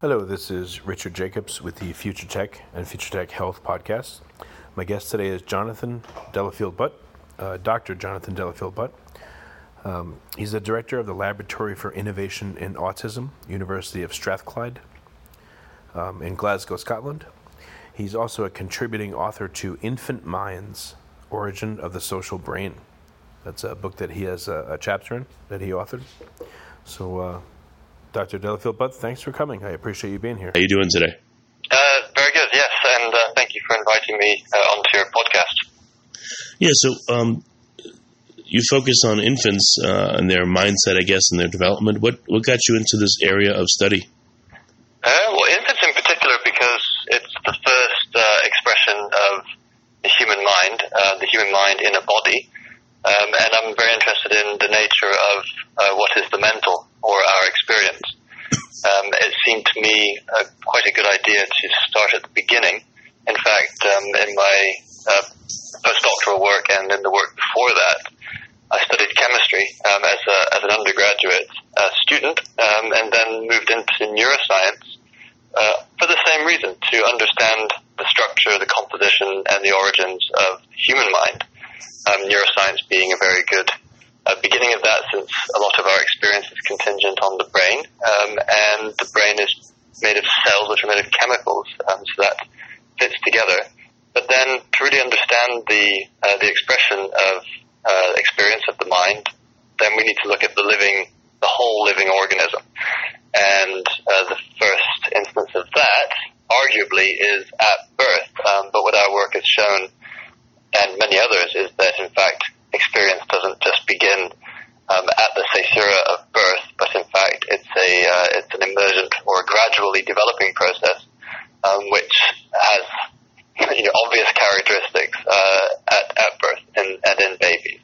Hello, this is Richard Jacobs with the Future Tech and Future Tech Health podcast. My guest today is Jonathan Delafield Butt, uh, Dr. Jonathan Delafield Butt. Um, he's the director of the Laboratory for Innovation in Autism, University of Strathclyde um, in Glasgow, Scotland. He's also a contributing author to Infant Minds Origin of the Social Brain. That's a book that he has a, a chapter in that he authored. So, uh, Dr. Delafield Butt, thanks for coming. I appreciate you being here. How are you doing today? Uh, very good, yes, and uh, thank you for inviting me uh, onto your podcast. Yeah, so um, you focus on infants uh, and their mindset, I guess, and their development. What what got you into this area of study? Uh, well, infants in particular, because it's the first uh, expression of the human mind, the human mind in a body. Um, and I'm very interested in the nature of uh, what is the mental me quite a good idea to start at the beginning. In fact, um, in my uh, postdoctoral work and in the work before that, I studied chemistry um, as, a, as an undergraduate uh, student um, and then moved into neuroscience uh, for the same reason, to understand the structure, the composition, and the origins of human mind um, neuroscience being a very good uh, beginning of that since a lot of our experience is contingent on the brain. Um, and the brain is made of cells which are made of chemicals, um, so that fits together. But then to really understand the, uh, the expression of uh, experience of the mind, then we need to look at the living, the whole living organism. And uh, the first instance of that, arguably, is at birth. Um, but what our work has shown and many others is that in fact experience doesn't just begin um, at the caesura of birth, but in fact it's it's an emergent or a gradually developing process um, which has you know, obvious characteristics uh, at, at birth and, and in babies.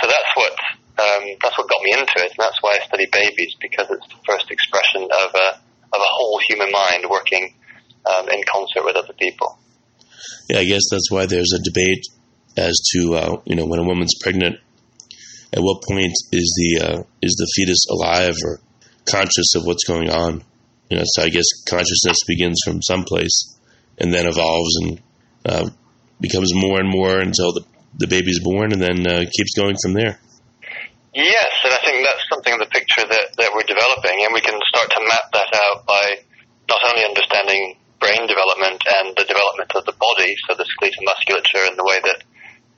So that's what um, that's what got me into it, and that's why I study babies because it's the first expression of a of a whole human mind working um, in concert with other people yeah, I guess that's why there's a debate as to uh, you know when a woman's pregnant, at what point is the uh, is the fetus alive or conscious of what's going on? You know, so I guess consciousness begins from someplace and then evolves and uh, becomes more and more until the the baby's born, and then uh, keeps going from there. Yes, and I think that's something of the picture that, that we're developing, and we can start to map that out by not only understanding brain development and the development of the body, so the skeletal musculature and the way that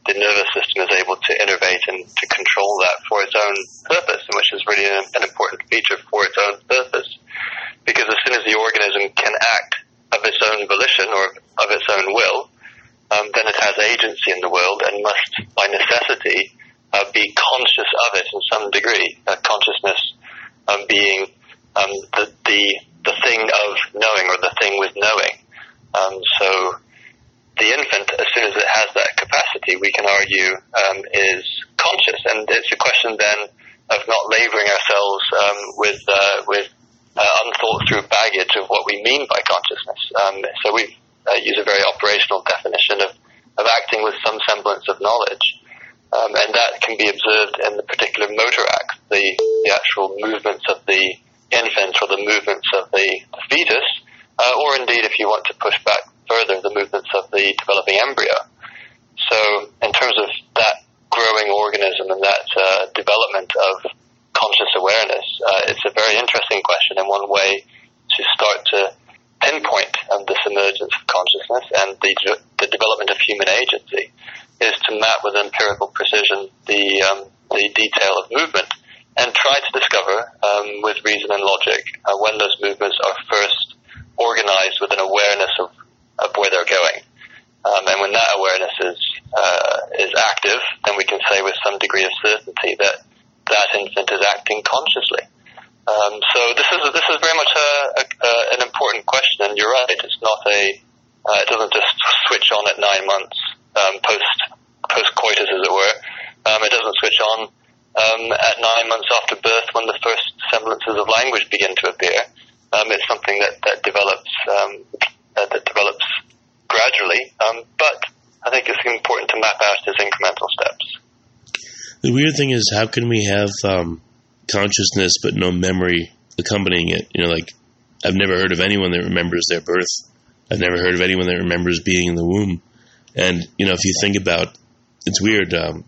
the nervous system is able to innervate and to control that for its own purpose, which is really an, an important feature for its own purpose. Because as soon as the organism can act of its own volition or of its own will, um, then it has agency in the world and must, by necessity, uh, be conscious of it in some degree. Uh, consciousness um, being um, the, the the thing of knowing or the thing with knowing. Um, so the infant, as soon as it has that capacity, we can argue um, is conscious, and it's a question then of not laboring ourselves um, with uh, with uh, unthought through baggage of what we mean by consciousness. Um, so we uh, use a very operational definition of, of acting with some semblance of knowledge. Um, and that can be observed in the particular motor acts, the, the actual movements of the infant or the movements of the, the fetus, uh, or indeed, if you want to push back further, the movements of the developing embryo. So, in terms of that growing organism and that uh, development of conscious awareness, uh, it's a very interesting question and one way to start to pinpoint of this emergence of consciousness and the, the development of human agency is to map with empirical precision the, um, the detail of movement and try to discover um, with reason and logic uh, when those movements are first organized with an awareness of, of where they're going. Um, and when that awareness is uh, is active, then we can say with some degree of certainty that that infant is acting consciously. Um, so this is this is very much a, a, a, an important question, and you're right. It's not a uh, it doesn't just switch on at nine months um, post post coitus, as it were. Um, it doesn't switch on um, at nine months after birth when the first semblances of language begin to appear. Um, it's something that that develops um, uh, that develops gradually, um, but I think it's important to map out as incremental steps. The weird thing is, how can we have um, consciousness but no memory accompanying it? You know, like I've never heard of anyone that remembers their birth. I've never heard of anyone that remembers being in the womb. And you know, if you think about, it's weird. Um,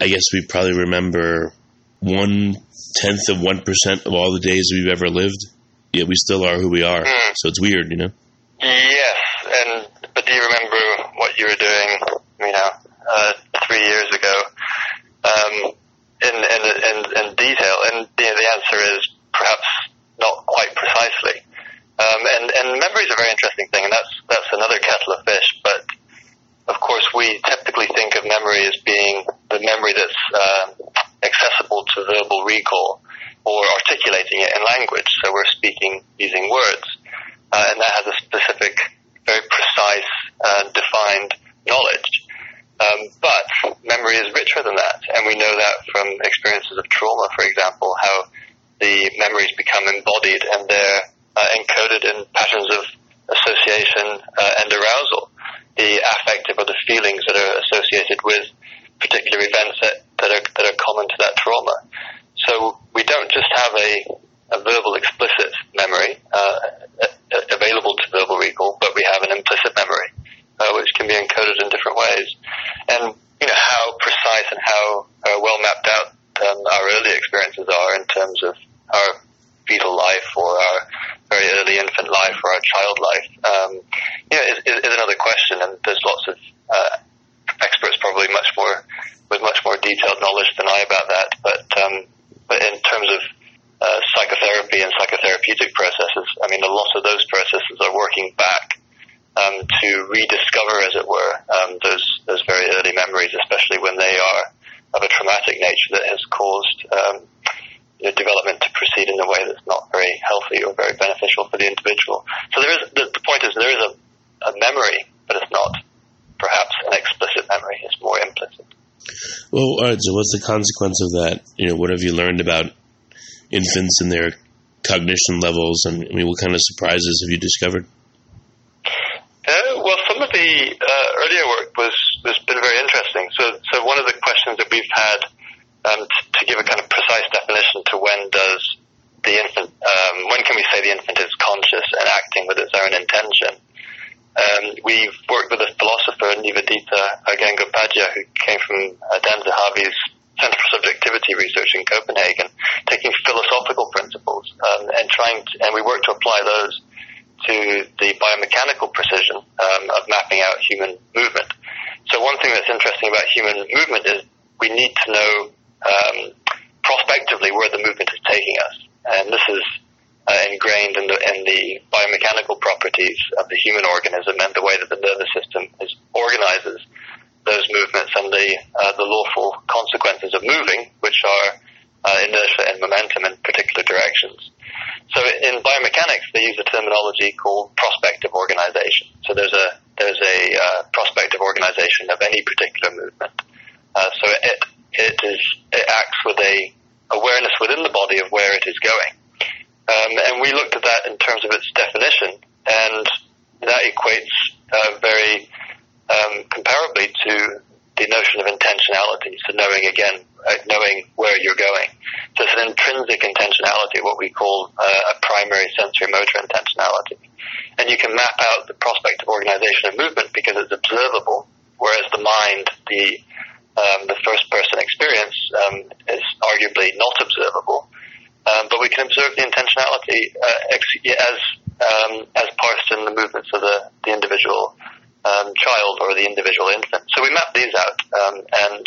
I guess we probably remember one tenth of one percent of all the days we've ever lived. Yet we still are who we are. Mm. So it's weird, you know. Yes, and but do you remember what you were doing? You know, uh, three years ago, um, in, in, in, in detail, and the, the answer is perhaps not quite precisely. Um, and, and memory is a very interesting thing, and that's that's another kettle of fish. But of course, we typically think of memory as being the memory that's uh, accessible to verbal recall or articulating it in language. So we're speaking using words, uh, and that has a specific very precise, uh, defined knowledge. Um, but memory is richer than that, and we know that from experiences of trauma, for example, how the memories become embodied and they're uh, encoded in patterns of association uh, and arousal, the affective or the feelings that are associated with particular events that, that are that are common to that trauma. So we don't just have a, a verbal explicit memory. Uh, uh, available to verbal recall, but we have an implicit memory, uh, which can be encoded in different ways. And you know how precise and how uh, well mapped out um, our early experiences are in terms of our fetal life or our very early infant life or our child life, um, you know, is, is, another question. And there's lots of uh, experts, probably much more with much more detailed knowledge than I about that. But um, but in terms of uh, psychotherapy and psychotherapeutic processes, I mean, a lot of those processes are working back um, to rediscover, as it were, um, those those very early memories, especially when they are of a traumatic nature that has caused um, you know, development to proceed in a way that's not very healthy or very beneficial for the individual. So there is the, the point is there is a, a memory, but it's not perhaps an explicit memory; it's more implicit. Well, all right. So, what's the consequence of that? You know, what have you learned about infants and their cognition levels? And I mean, what kind of surprises have you discovered? Uh, well, some of the uh, earlier work was has been very interesting. So, so one of the questions that we've had um, t- to give a kind of precise definition to when does the infant, um, when can we say the infant is conscious and acting with its own intention? Um, we've worked with a philosopher, Nivedita Gangopadhyay, who came from uh, Dan Zahavi's Center for Subjectivity Research in Copenhagen, taking philosophical principles um, and trying, to, and we work to apply those to the biomechanical precision um, of mapping out human movement. So one thing that's interesting about human movement is we need to know um, prospectively where the movement is taking us, and this is uh, ingrained in the, in the biomechanical properties of the human organism and the way that the nervous system is organizes those movements and the uh, the lawful moving, which are uh, inertia and momentum in particular directions. So in biomechanics, they use a terminology called prospective organization. So there's a there's a uh, prospective organization of any particular movement. Uh, so it it is it acts with a awareness within the body of where it is going. Um, and we looked at that in terms of its definition, and that equates uh, very um, comparably to the notion of intentionality. So knowing again, uh, knowing where you're going. So it's an intrinsic intentionality, what we call uh, a primary sensory motor intentionality. And you can map out the prospect of organization of movement because it's observable, whereas the mind, the um, the first person experience um, is arguably not observable. Um, but we can observe the intentionality uh, ex- as um, as parsed in the movements of the, the individual um, child or individual infant. So we mapped these out, um, and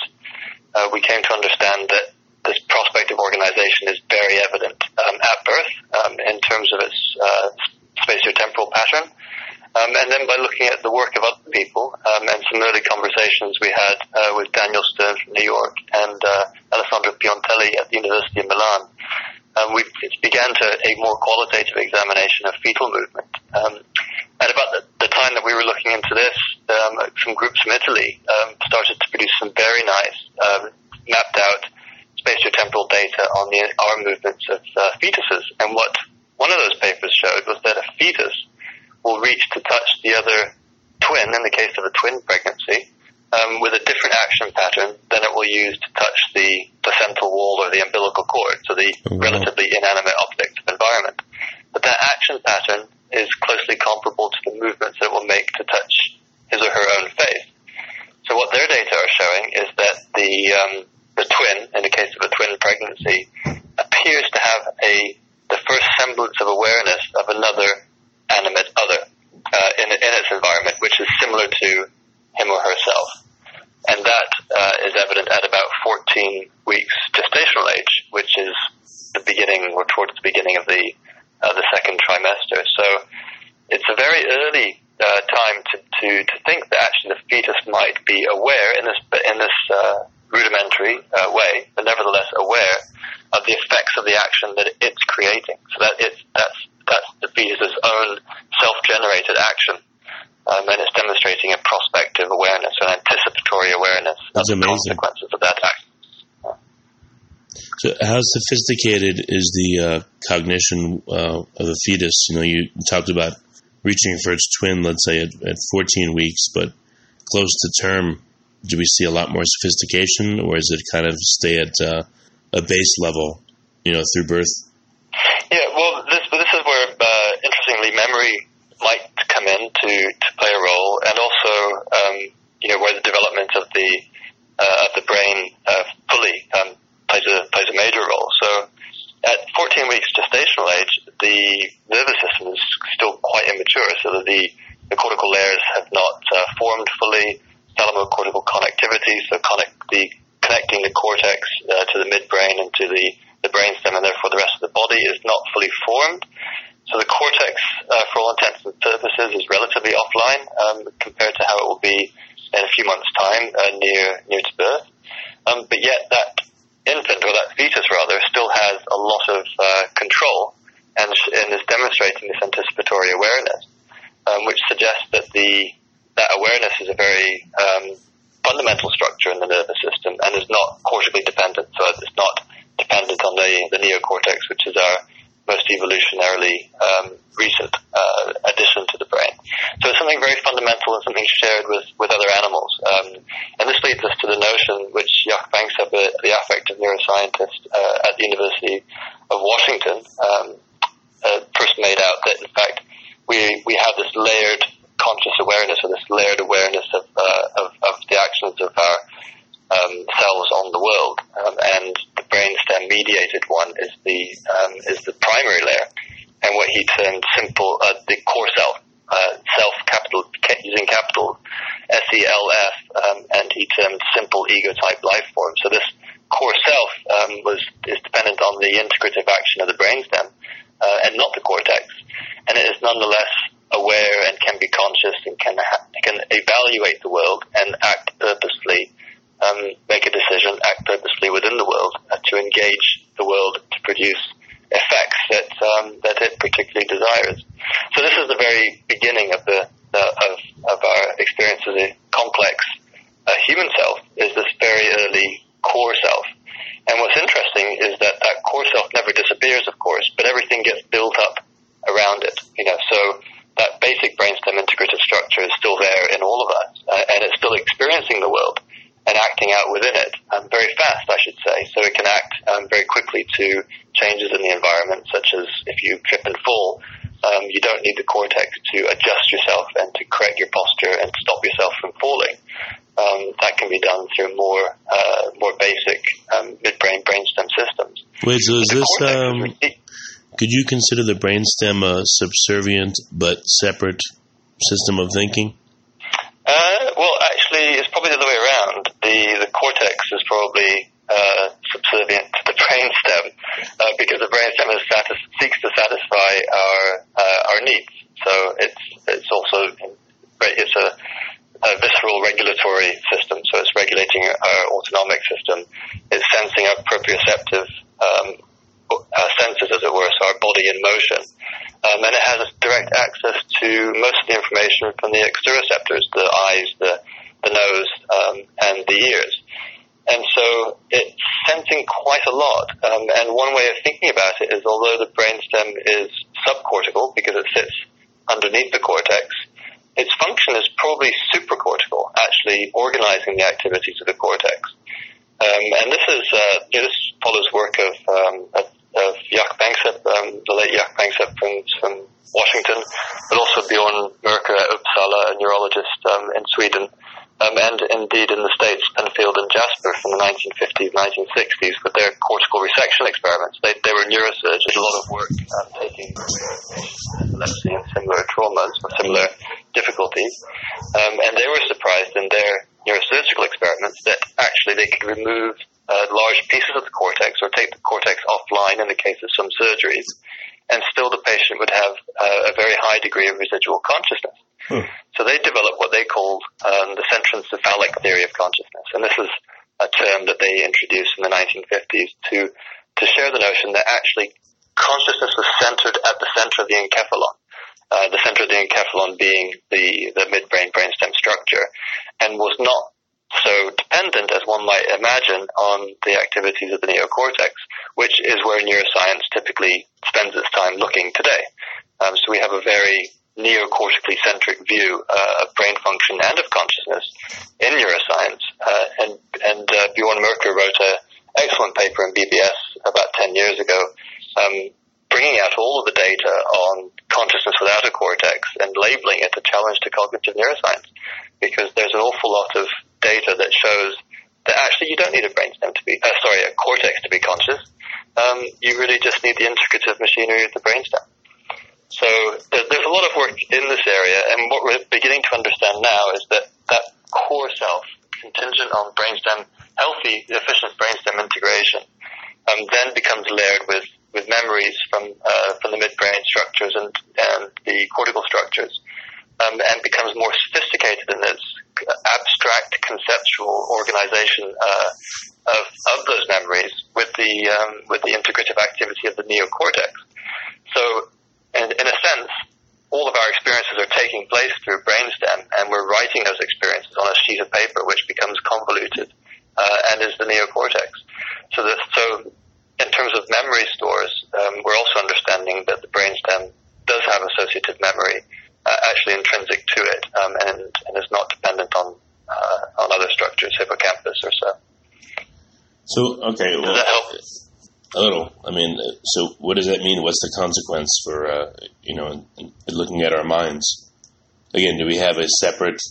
uh, we came to understand that this prospective organization is very evident um, at birth um, in terms of its uh, spatiotemporal pattern. Um, and then by looking at the work of other people um, and some early conversations we had uh, with Daniel Stern from New York and uh, Alessandra Piontelli at the University of Milan, um, we began to a more qualitative examination of fetal movement. Um, at about the, time that we were looking into this, um, some groups from Italy um, started to produce some very nice mapped out spatiotemporal data on the arm movements of uh, fetuses. And what one of those papers showed was that a fetus will reach to touch the other twin, in the case of a twin pregnancy, um, with a different action pattern than it will use to touch the placental wall or the umbilical cord, so the mm-hmm. relatively inanimate object of environment. But that action pattern is closely comparable to the movements it will make to touch his or her own face. So what their data are showing is that the um, the twin, in the case of a twin pregnancy, appears to have a the first semblance of awareness of another animate other uh, in, in its environment, which is similar to him or herself. And that uh, is evident at about 14 weeks gestational age, which is the beginning or towards the beginning of the uh, the second trimester. So it's a very early uh, time to, to, to think that actually the fetus might be aware in this in this uh, rudimentary uh, way, but nevertheless aware of the effects of the action that it's creating. So that it's that's that's the fetus's own self-generated action. Um, and it's demonstrating a prospective awareness, an anticipatory awareness that's of amazing. the consequences of that action. So, how sophisticated is the uh, cognition uh, of a fetus? You know, you talked about reaching for its twin, let's say at, at 14 weeks, but close to term, do we see a lot more sophistication, or is it kind of stay at uh, a base level, you know, through birth? Yeah, well, this this is where, uh, interestingly, memory might come in to, to play a role, and also, um, you know, where the development of the uh, of the brain uh, fully um, plays a plays a major role. So, at 14 weeks gestational age, the nervous system is still quite immature, so that the the cortical layers have not uh, formed fully. Thalamocortical connectivity, so connect the connecting the cortex uh, to the midbrain and to the the brainstem and therefore the rest of the body is not fully formed. So the cortex, uh, for all intents and purposes, is relatively offline um, compared to how it will be in a few months' time uh, near near to birth. Um, but yet that infant or that fetus rather still has a lot of uh, control and, and is demonstrating this anticipatory awareness, um, which suggests that the that awareness is a very um, fundamental structure in the nervous system and is not cortically dependent. So it's not dependent on the, the neocortex, which is our most evolutionarily um, recent uh, addition to the brain. So it's something very fundamental and something shared with, with other animals. Um, and this leads us to the notion, which Jaak Panksepp, the affective neuroscientist uh, at the University of Washington, um, uh, first made out that, in fact, we, we have this layered conscious awareness or this layered awareness of, uh, of, of the actions of our um, cells on the world. Um, and the brainstem mediated one is the um, is the primary layer, and what he termed simple uh, the core self, uh, self capital using capital S E L F, um, and he termed simple ego type life form. So this core self um, was is dependent on the integrative action of the brainstem uh, and not the cortex, and it is nonetheless aware and can be conscious and can ha- can evaluate the world and act purposefully um, make a decision, act purposefully within the world uh, to engage the world to produce effects that um, that it particularly desires. So this is the very beginning of the uh, of of our experience as a complex uh, human self. Is this very early core self. And what's interesting is that that core self never disappears, of course, but everything gets built up around it. You know, so that basic brainstem integrative structure is still there in all of us, uh, and it's still experiencing the world and acting out within it um, very fast, I should say. So it can act um, very quickly to changes in the environment, such as if you trip and fall, um, you don't need the cortex to adjust yourself and to correct your posture and stop yourself from falling. Um, that can be done through more uh, more basic um, midbrain brainstem systems. Wait, so is this um, could you consider the brainstem a subservient but separate system of thinking? Uh, well, actually, it's probably the other way around. The the cortex is probably uh, subservient to the brainstem uh, because the brainstem is satis- seeks to satisfy our uh, our needs. So it's it's also it's a, a visceral regulatory system. So it's regulating our autonomic system. It's sensing our proprioceptive um, uh, senses, as it were, so our body in motion. Um, and it has direct access to most of the information from the exteroceptors, the eyes, the, the nose, um, and the ears. And so it's sensing quite a lot. Um, and one way of thinking about it is although the brainstem is subcortical because it sits underneath the cortex, its function is probably supracortical, the activities of the cortex. Um, and this is uh, this follows work of, um, of Panksepp, um, the late Jaak Panksepp from, from Washington, but also Bjorn Merker at Uppsala, a neurologist um, in Sweden, um, and indeed in the States, Penfield and Jasper from the 1950s, 1960s with their cortical resection experiments. They, they were neurosurgeons, a lot of work um, taking epilepsy and similar traumas or similar difficulties, and they were surprised in their neurosurgical experiments that actually they could remove uh, large pieces of the cortex or take the cortex offline in the case of some surgeries, and still the patient would have uh, a very high degree of residual consciousness. Hmm. So they developed what they called um, the centrencephalic theory of consciousness, and this is a term that they introduced in the 1950s to to share the notion that actually consciousness was centered at the center of the encephalon. Uh, the center of the encephalon being the, the midbrain brainstem structure, and was not so dependent as one might imagine on the activities of the neocortex, which is where neuroscience typically spends its time looking today. Um, so we have a very neocortically centric view uh, of brain function and of consciousness in neuroscience. Uh, and and uh, Bjorn Merker wrote an excellent paper in BBS about 10 years ago, um, bringing out all of the data on consciousness without a cortex and labeling it a challenge to cognitive neuroscience because there's an awful lot of data that shows that actually you don't need a brainstem to be, uh, sorry, a cortex to be conscious. Um, you really just need the integrative machinery of the brainstem. So there's, a lot of work in this area, and what we're beginning to understand now is that that core self, contingent on brainstem, healthy, efficient brainstem integration, um, then becomes layered with, with memories from uh, from the midbrain structures and, and the cortical structures, um, and becomes more sophisticated in its abstract conceptual organization uh, of, of those memories with the um, with the integrative activity of the neocortex. So, in, in a sense, all of our experiences are taking place through brainstem, and we're writing those experiences on a sheet of paper, which becomes convoluted uh, and is the neocortex. So, the, so in terms of memory stores, um, we're also understanding that the brainstem does have associative memory, uh, actually intrinsic to it, um, and, and is not dependent on uh, on other structures, hippocampus or so. So okay, well, does that help? A little. I mean, so what does that mean? What's the consequence for uh, you know in, in looking at our minds? Again, do we have a separate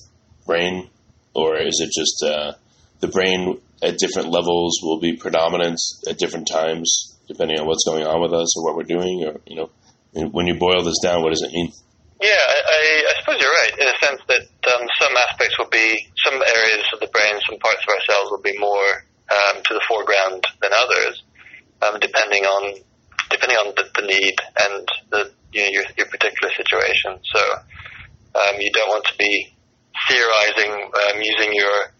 brain, or is it just uh, the brain at different levels will be predominant at different times, depending on what's going on with us or what we're doing, or you know, when you boil this down, what does it mean? Yeah, I, I suppose you're right in a sense that um, some aspects will be, some areas of the brain, some parts of ourselves will be more um, to the foreground than others, um, depending on depending on the, the need and the you know, your, your particular situation. So um, you don't want to be theorizing um, using your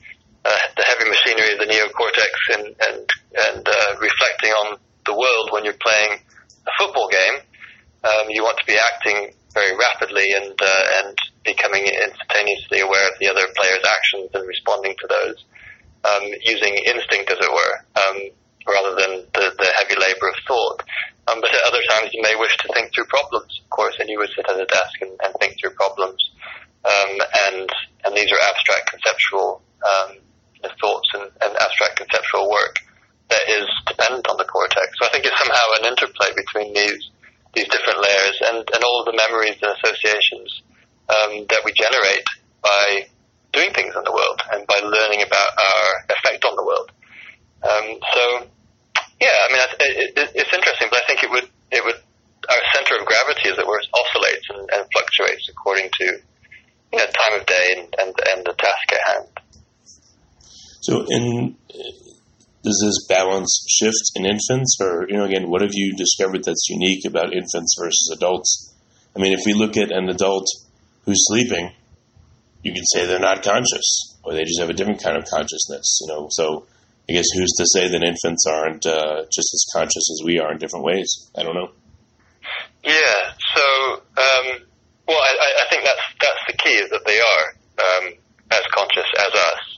uh, the heavy machinery of the neocortex and and and uh, reflecting on the world when you're playing a football game. Um, you want to be acting very rapidly and uh, and becoming instantaneously aware of the other player's actions and responding to those um, using instinct, as it were, um, rather than the, the heavy labor of thought. Um, but at other times, you may wish to think through problems, of course, and you would sit at a desk and, and think through problems. Um, and and these are abstract conceptual um, of thoughts and, and abstract conceptual work that is dependent on the cortex. So I think it's somehow an interplay between these these different layers and, and all of the memories and associations um, that we generate by doing things in the world and by learning about our effect on the world. Um, so, yeah, I mean, it, it, it's interesting, but I think it would it would our center of gravity, as it were, oscillates and, and fluctuates according to you know, time of day and, and, and the task at hand. So, in does this balance shift in infants, or you know, again, what have you discovered that's unique about infants versus adults? I mean, if we look at an adult who's sleeping, you could say they're not conscious, or they just have a different kind of consciousness. You know, so I guess who's to say that infants aren't uh, just as conscious as we are in different ways? I don't know. Yeah. So, um, well, I, I, think that's that's the key is that they are um, as conscious as us,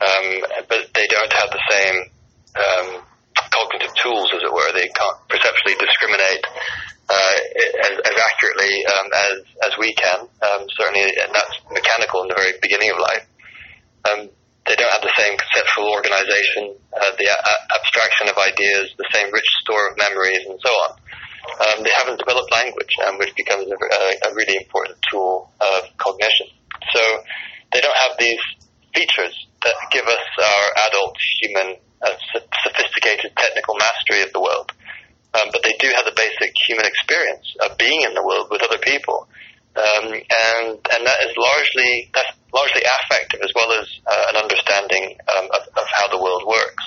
um, but they don't have the same um, cognitive tools, as it were. They can't perceptually discriminate uh, as, as, accurately um, as as we can. Um, certainly, and that's mechanical in the very beginning of life. Um, they don't have the same conceptual organization, uh, the a- abstraction of ideas, the same rich store of memories, and so on. Um, they haven't developed language, which becomes a, a, really important tool of cognition. So they don't have these features that give us our adult human uh, sophisticated technical mastery of the world. Um, but they do have the basic human experience of being in the world with other people. Um, and and that is largely that's largely affective as well as uh, an understanding um, of, of how the world works.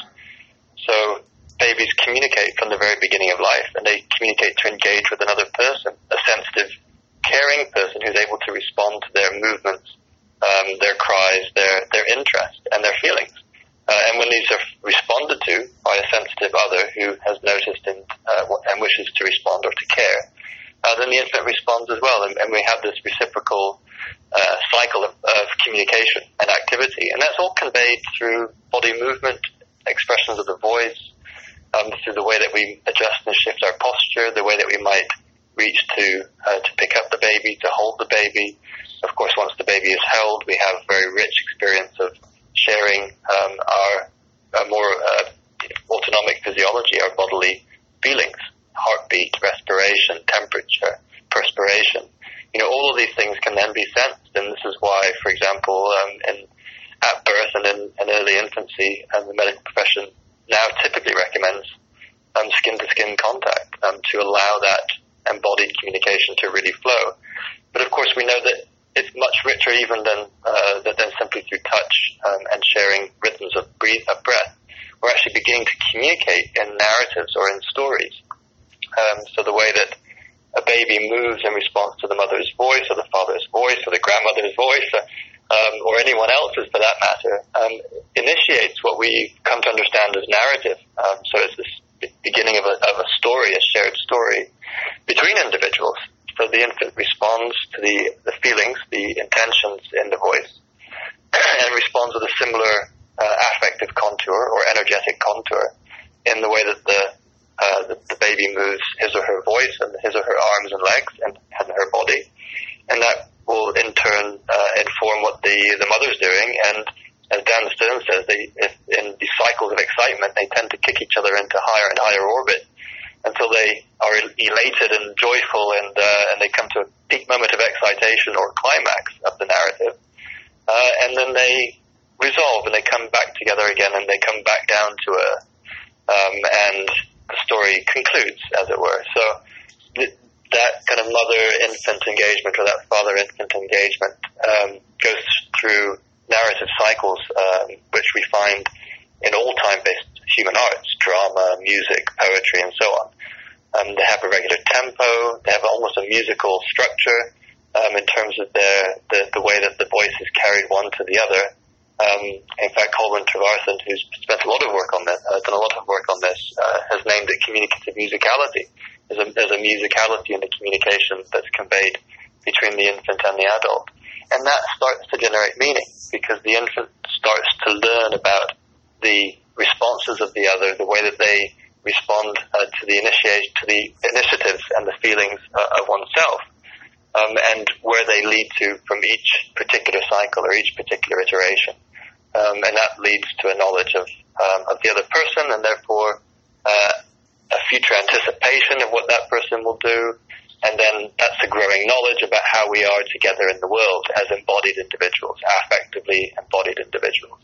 So babies communicate from the very beginning of life, and they communicate to engage with another person, a sensitive, caring person who's able to respond to their movements, um, their cries, their their interest, and their feelings. Uh, and when these are responded to by a sensitive other who has noticed and, uh, and wishes to respond or to care, uh, then the infant responds as well. And, and we have this reciprocal uh, cycle of, of, communication and activity. And that's all conveyed through body movement, expressions of the voice, um, through the way that we adjust and shift our posture, the way that we might reach to uh, to pick up the baby, to hold the baby. Of course, once the baby is held, we have very rich experience of sharing um, our, our more uh, autonomic physiology, our bodily feelings heartbeat, respiration, temperature, perspiration. You know, all of these things can then be sensed, and this is why, for example, um, in, at birth and in, in early infancy, um, the medical profession now typically recommends um, skin-to-skin contact um, to allow that embodied communication to really flow. But of course, we know that it's much richer even than uh, than simply through touch um, and sharing rhythms of breathe of breath. We're actually beginning to communicate in narratives or in stories. Um, so the way that a baby moves in response to the mother's voice or the father's voice or the grandmother's voice or, um, or anyone else's for that matter um, initiates what we come to understand as narrative. Um, so it's this beginning of a, of a story, a shared story between individuals. So the infant responds to the, the feelings, the intentions in the voice, and responds with a similar uh, affective contour or energetic contour in the way that the uh, the, the baby moves his or her voice and his or her arms and legs and, and her body, and that will in turn uh, inform what the the mother's doing. And as Dan Stern says, they in these cycles of excitement, they tend to kick each other into higher and higher orbit until they are elated and joyful, and uh, and they come to a peak moment of excitation or climax of the narrative, uh, and then they resolve and they come back together again, and they come back down to a um, and the story concludes, as it were. So th- that kind of mother-infant engagement or that father-infant engagement um, goes through narrative cycles, um, which we find in all time-based human arts, drama, music, poetry, and so on. Um, they have a regular tempo. They have almost a musical structure um, in terms of their the, the way that the voice is carried one to the other. Um, in fact, Colwyn Trevarthen, who's spent a lot of work on this, uh, done a lot of work on this, uh, has named it communicative musicality. There's a, there's a musicality in the communication that's conveyed between the infant and the adult. And that starts to generate meaning because the infant starts to learn about the responses of the other, the way that they respond uh, to the initiate, to the initiatives and the feelings uh, of oneself um, and where they lead to from each particular cycle or each particular iteration um, and that leads to a knowledge of um, of the other person, and therefore uh, a future anticipation of what that person will do, and then that's a growing knowledge about how we are together in the world as embodied individuals, affectively embodied individuals.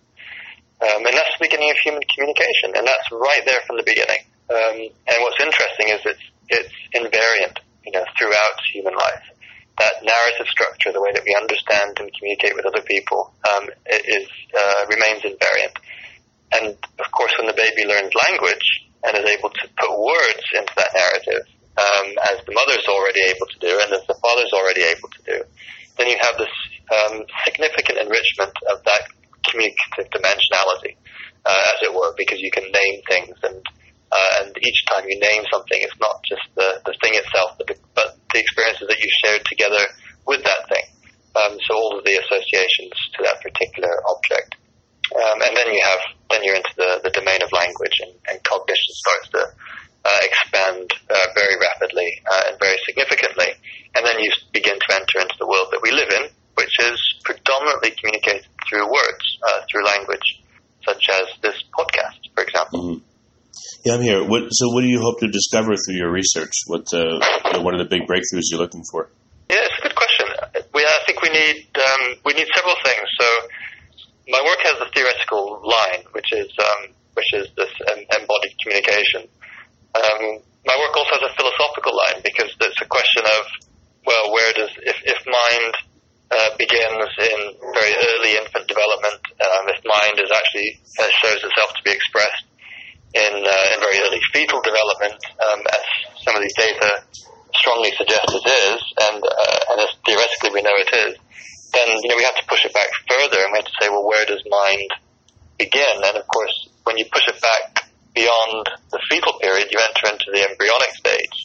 Um, and that's the beginning of human communication, and that's right there from the beginning. Um, and what's interesting is it's it's invariant, you know, throughout human life that narrative structure, the way that we understand and communicate with other people, um, is uh, remains invariant. and of course, when the baby learns language and is able to put words into that narrative, um, as the mother's already able to do and as the father's already able to do, then you have this um, significant enrichment of dimensionality, uh, as it were, because you can name things and uh, and each time you name something, it's not just the, the thing itself, but the, but the experiences that you shared together with that thing. Um, so all of the associations to that particular object. Um, and then you have, then you're into the, the domain of language and, and cognition starts to uh, expand uh, very rapidly uh, and very significantly. And then you begin to enter into the world that we live in, which is predominantly communicated through words, uh, through language, such as this podcast, for example. Mm-hmm. Yeah, I'm here. What, so, what do you hope to discover through your research? What, uh, what are the big breakthroughs you're looking for? Yeah, it's a good question. We, I think we need um, we need several things. So, my work has a theoretical line, which is um, which is this embodied communication. Um, my work also has a philosophical line because it's a question of well, where does if, if mind uh, begins in very early infant development, um, if mind is actually uh, shows itself to be expressed in, uh, in very early fetal development, um, as some of these data strongly suggest it is, and, uh, and as theoretically we know it is, then you know we have to push it back further, and we have to say, well, where does mind begin? And of course, when you push it back beyond the fetal period, you enter into the embryonic stage,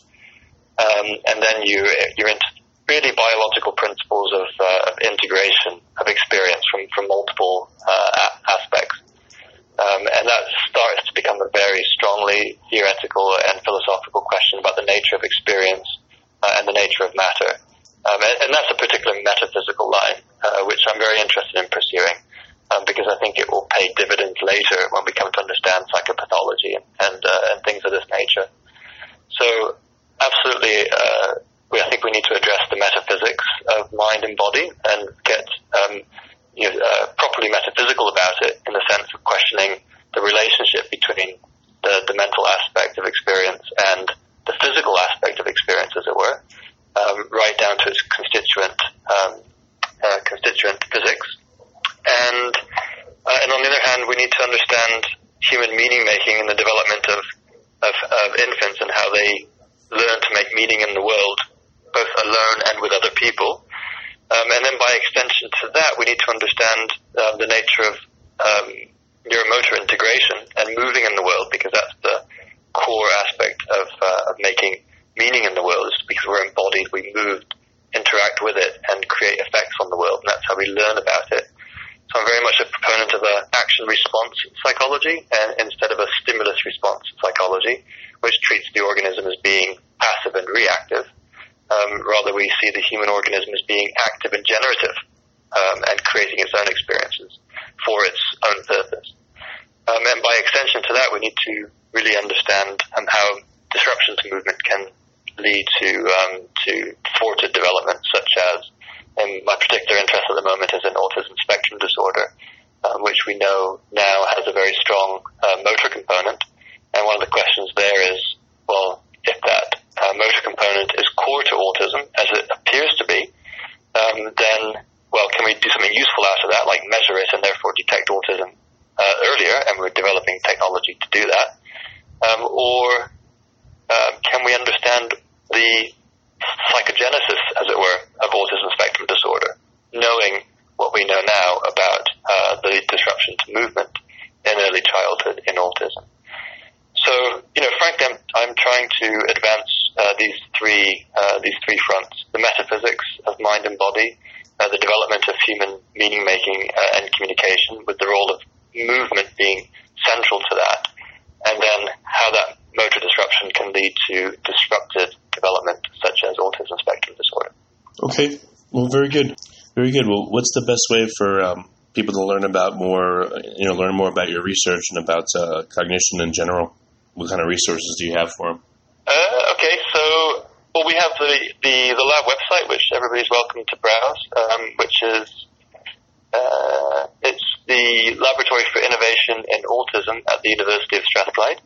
um, and then you you're into really biological principles of, uh, of integration of experience from from multiple uh, aspects. Um, and that starts to become a very strongly theoretical and philosophical question about the nature of experience uh, and the nature of matter. Um, and, and, that's a particular metaphysical line, uh, which I'm very interested in pursuing, um, because I think it will pay dividends later when we come to understand psychopathology and, and, uh, and things of this nature. So, absolutely, uh, we, I think we need to address the metaphysics of mind and body and get um, you know, uh, properly metaphysical about it in the sense of questioning the relationship between the, the mental aspect of experience and the physical aspect of experience, as it were, um, right down to its constituent um, uh, constituent physics. And uh, and on the other hand, we need to understand human meaning making and the development of, of, of infants and how they learn to make meaning in the world, both alone and with other people. Um, and then by extension to that, we need to understand um, the nature of um, neuromotor integration and moving in the world because that's the core aspect of, uh, of making meaning in the world is because we're embodied, we move, interact with it and create effects on the world and that's how we learn about it. So I'm very much a proponent of an action response psychology and instead of a stimulus response psychology, which treats the organism as being passive and reactive. Um, rather, we see the human organism as being active and generative um, and creating its own experiences for its own purpose. Um, and by extension to that, we need to really understand um, how disruption to movement can lead to um, to thwarted development, such as, and my particular interest at the moment is in autism spectrum disorder, um, which we know now has a very strong uh, motor component. And one of the questions there is, well, if that uh, motor component is core to autism, as it appears to be, um, then, well, can we do something useful out of that, like measure it and therefore detect autism uh, earlier? And we're developing technology to do that. Um, or um, can we understand the psychogenesis, as it were, of autism spectrum disorder, knowing what we know now about uh, the disruption to movement in early childhood in autism? So, you know, frankly, I'm, I'm trying to advance uh, these three uh, these three fronts: the metaphysics of mind and body, uh, the development of human meaning making uh, and communication, with the role of movement being central to that, and then how that motor disruption can lead to disrupted development, such as autism spectrum disorder. Okay, well, very good, very good. Well, what's the best way for um, people to learn about more, you know, learn more about your research and about uh, cognition in general? what kind of resources do you have for them? Well, we have the, the, the lab website, which everybody's welcome to browse, um, which is uh, it's the Laboratory for Innovation in Autism at the University of Strathclyde.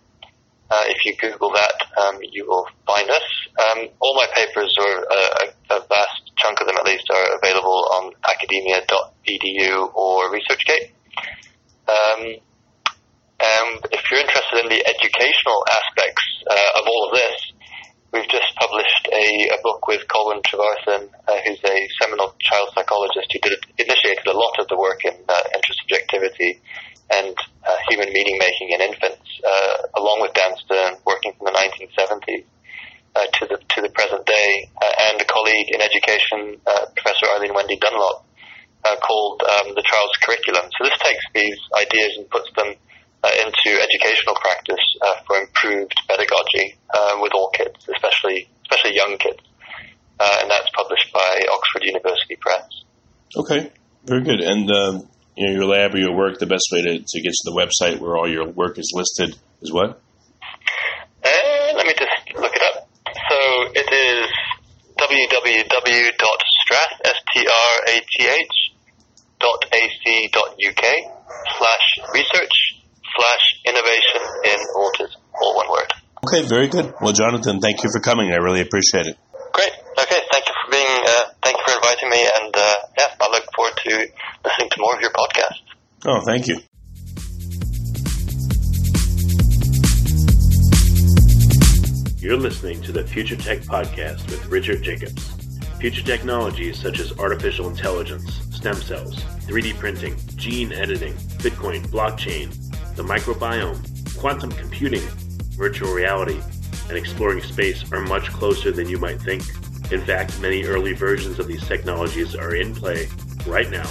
Uh, if you Google that, um, you will find us. Um, all my papers, or a, a, vast chunk of them at least, are available on academia.edu or ResearchGate. Um, Um, if you're interested in the educational aspects uh, of all of this, we've just published a, a book with Colwyn Trevarthen, uh, who's a seminal child psychologist who did, initiated a lot of the work in uh, intersubjectivity and uh, human meaning making in infants, uh, along with Dan Stern, working from the 1970s. Uh, to the to the present day, uh, and a colleague in education, Professor Aline Wendy Dunlop, called um, the Child's Curriculum. So this takes these ideas and puts them uh, into educational practice uh, for improved pedagogy uh, with all kids, especially especially young kids, uh, and that's published by Oxford University Press. Okay, very good. And uh, you know, your lab or your work, the best way to, to get to the website where all your work is listed is what? Uh, let me just look it up. So it is www.strath, S-T-R-A-T-H, dot ac dot uk slash research slash innovation in autism, all one word. Okay, very good. Well, Jonathan, thank you for coming. I really appreciate it. Great. Okay. Thank you for being. Uh, thank you for inviting me, and uh, yeah, I look forward to listening to more of your podcast. Oh, thank you. You're listening to the Future Tech Podcast with Richard Jacobs. Future technologies such as artificial intelligence, stem cells, 3D printing, gene editing, Bitcoin, blockchain, the microbiome, quantum computing, virtual reality, and exploring space are much closer than you might think. In fact, many early versions of these technologies are in play right now,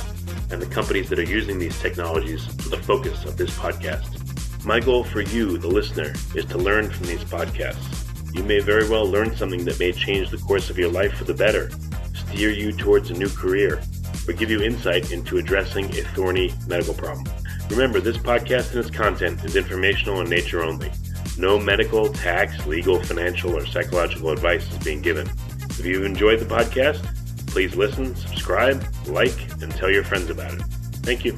and the companies that are using these technologies are the focus of this podcast. My goal for you, the listener, is to learn from these podcasts. You may very well learn something that may change the course of your life for the better, steer you towards a new career, or give you insight into addressing a thorny medical problem. Remember, this podcast and its content is informational in nature only. No medical, tax, legal, financial, or psychological advice is being given. If you've enjoyed the podcast, please listen, subscribe, like, and tell your friends about it. Thank you.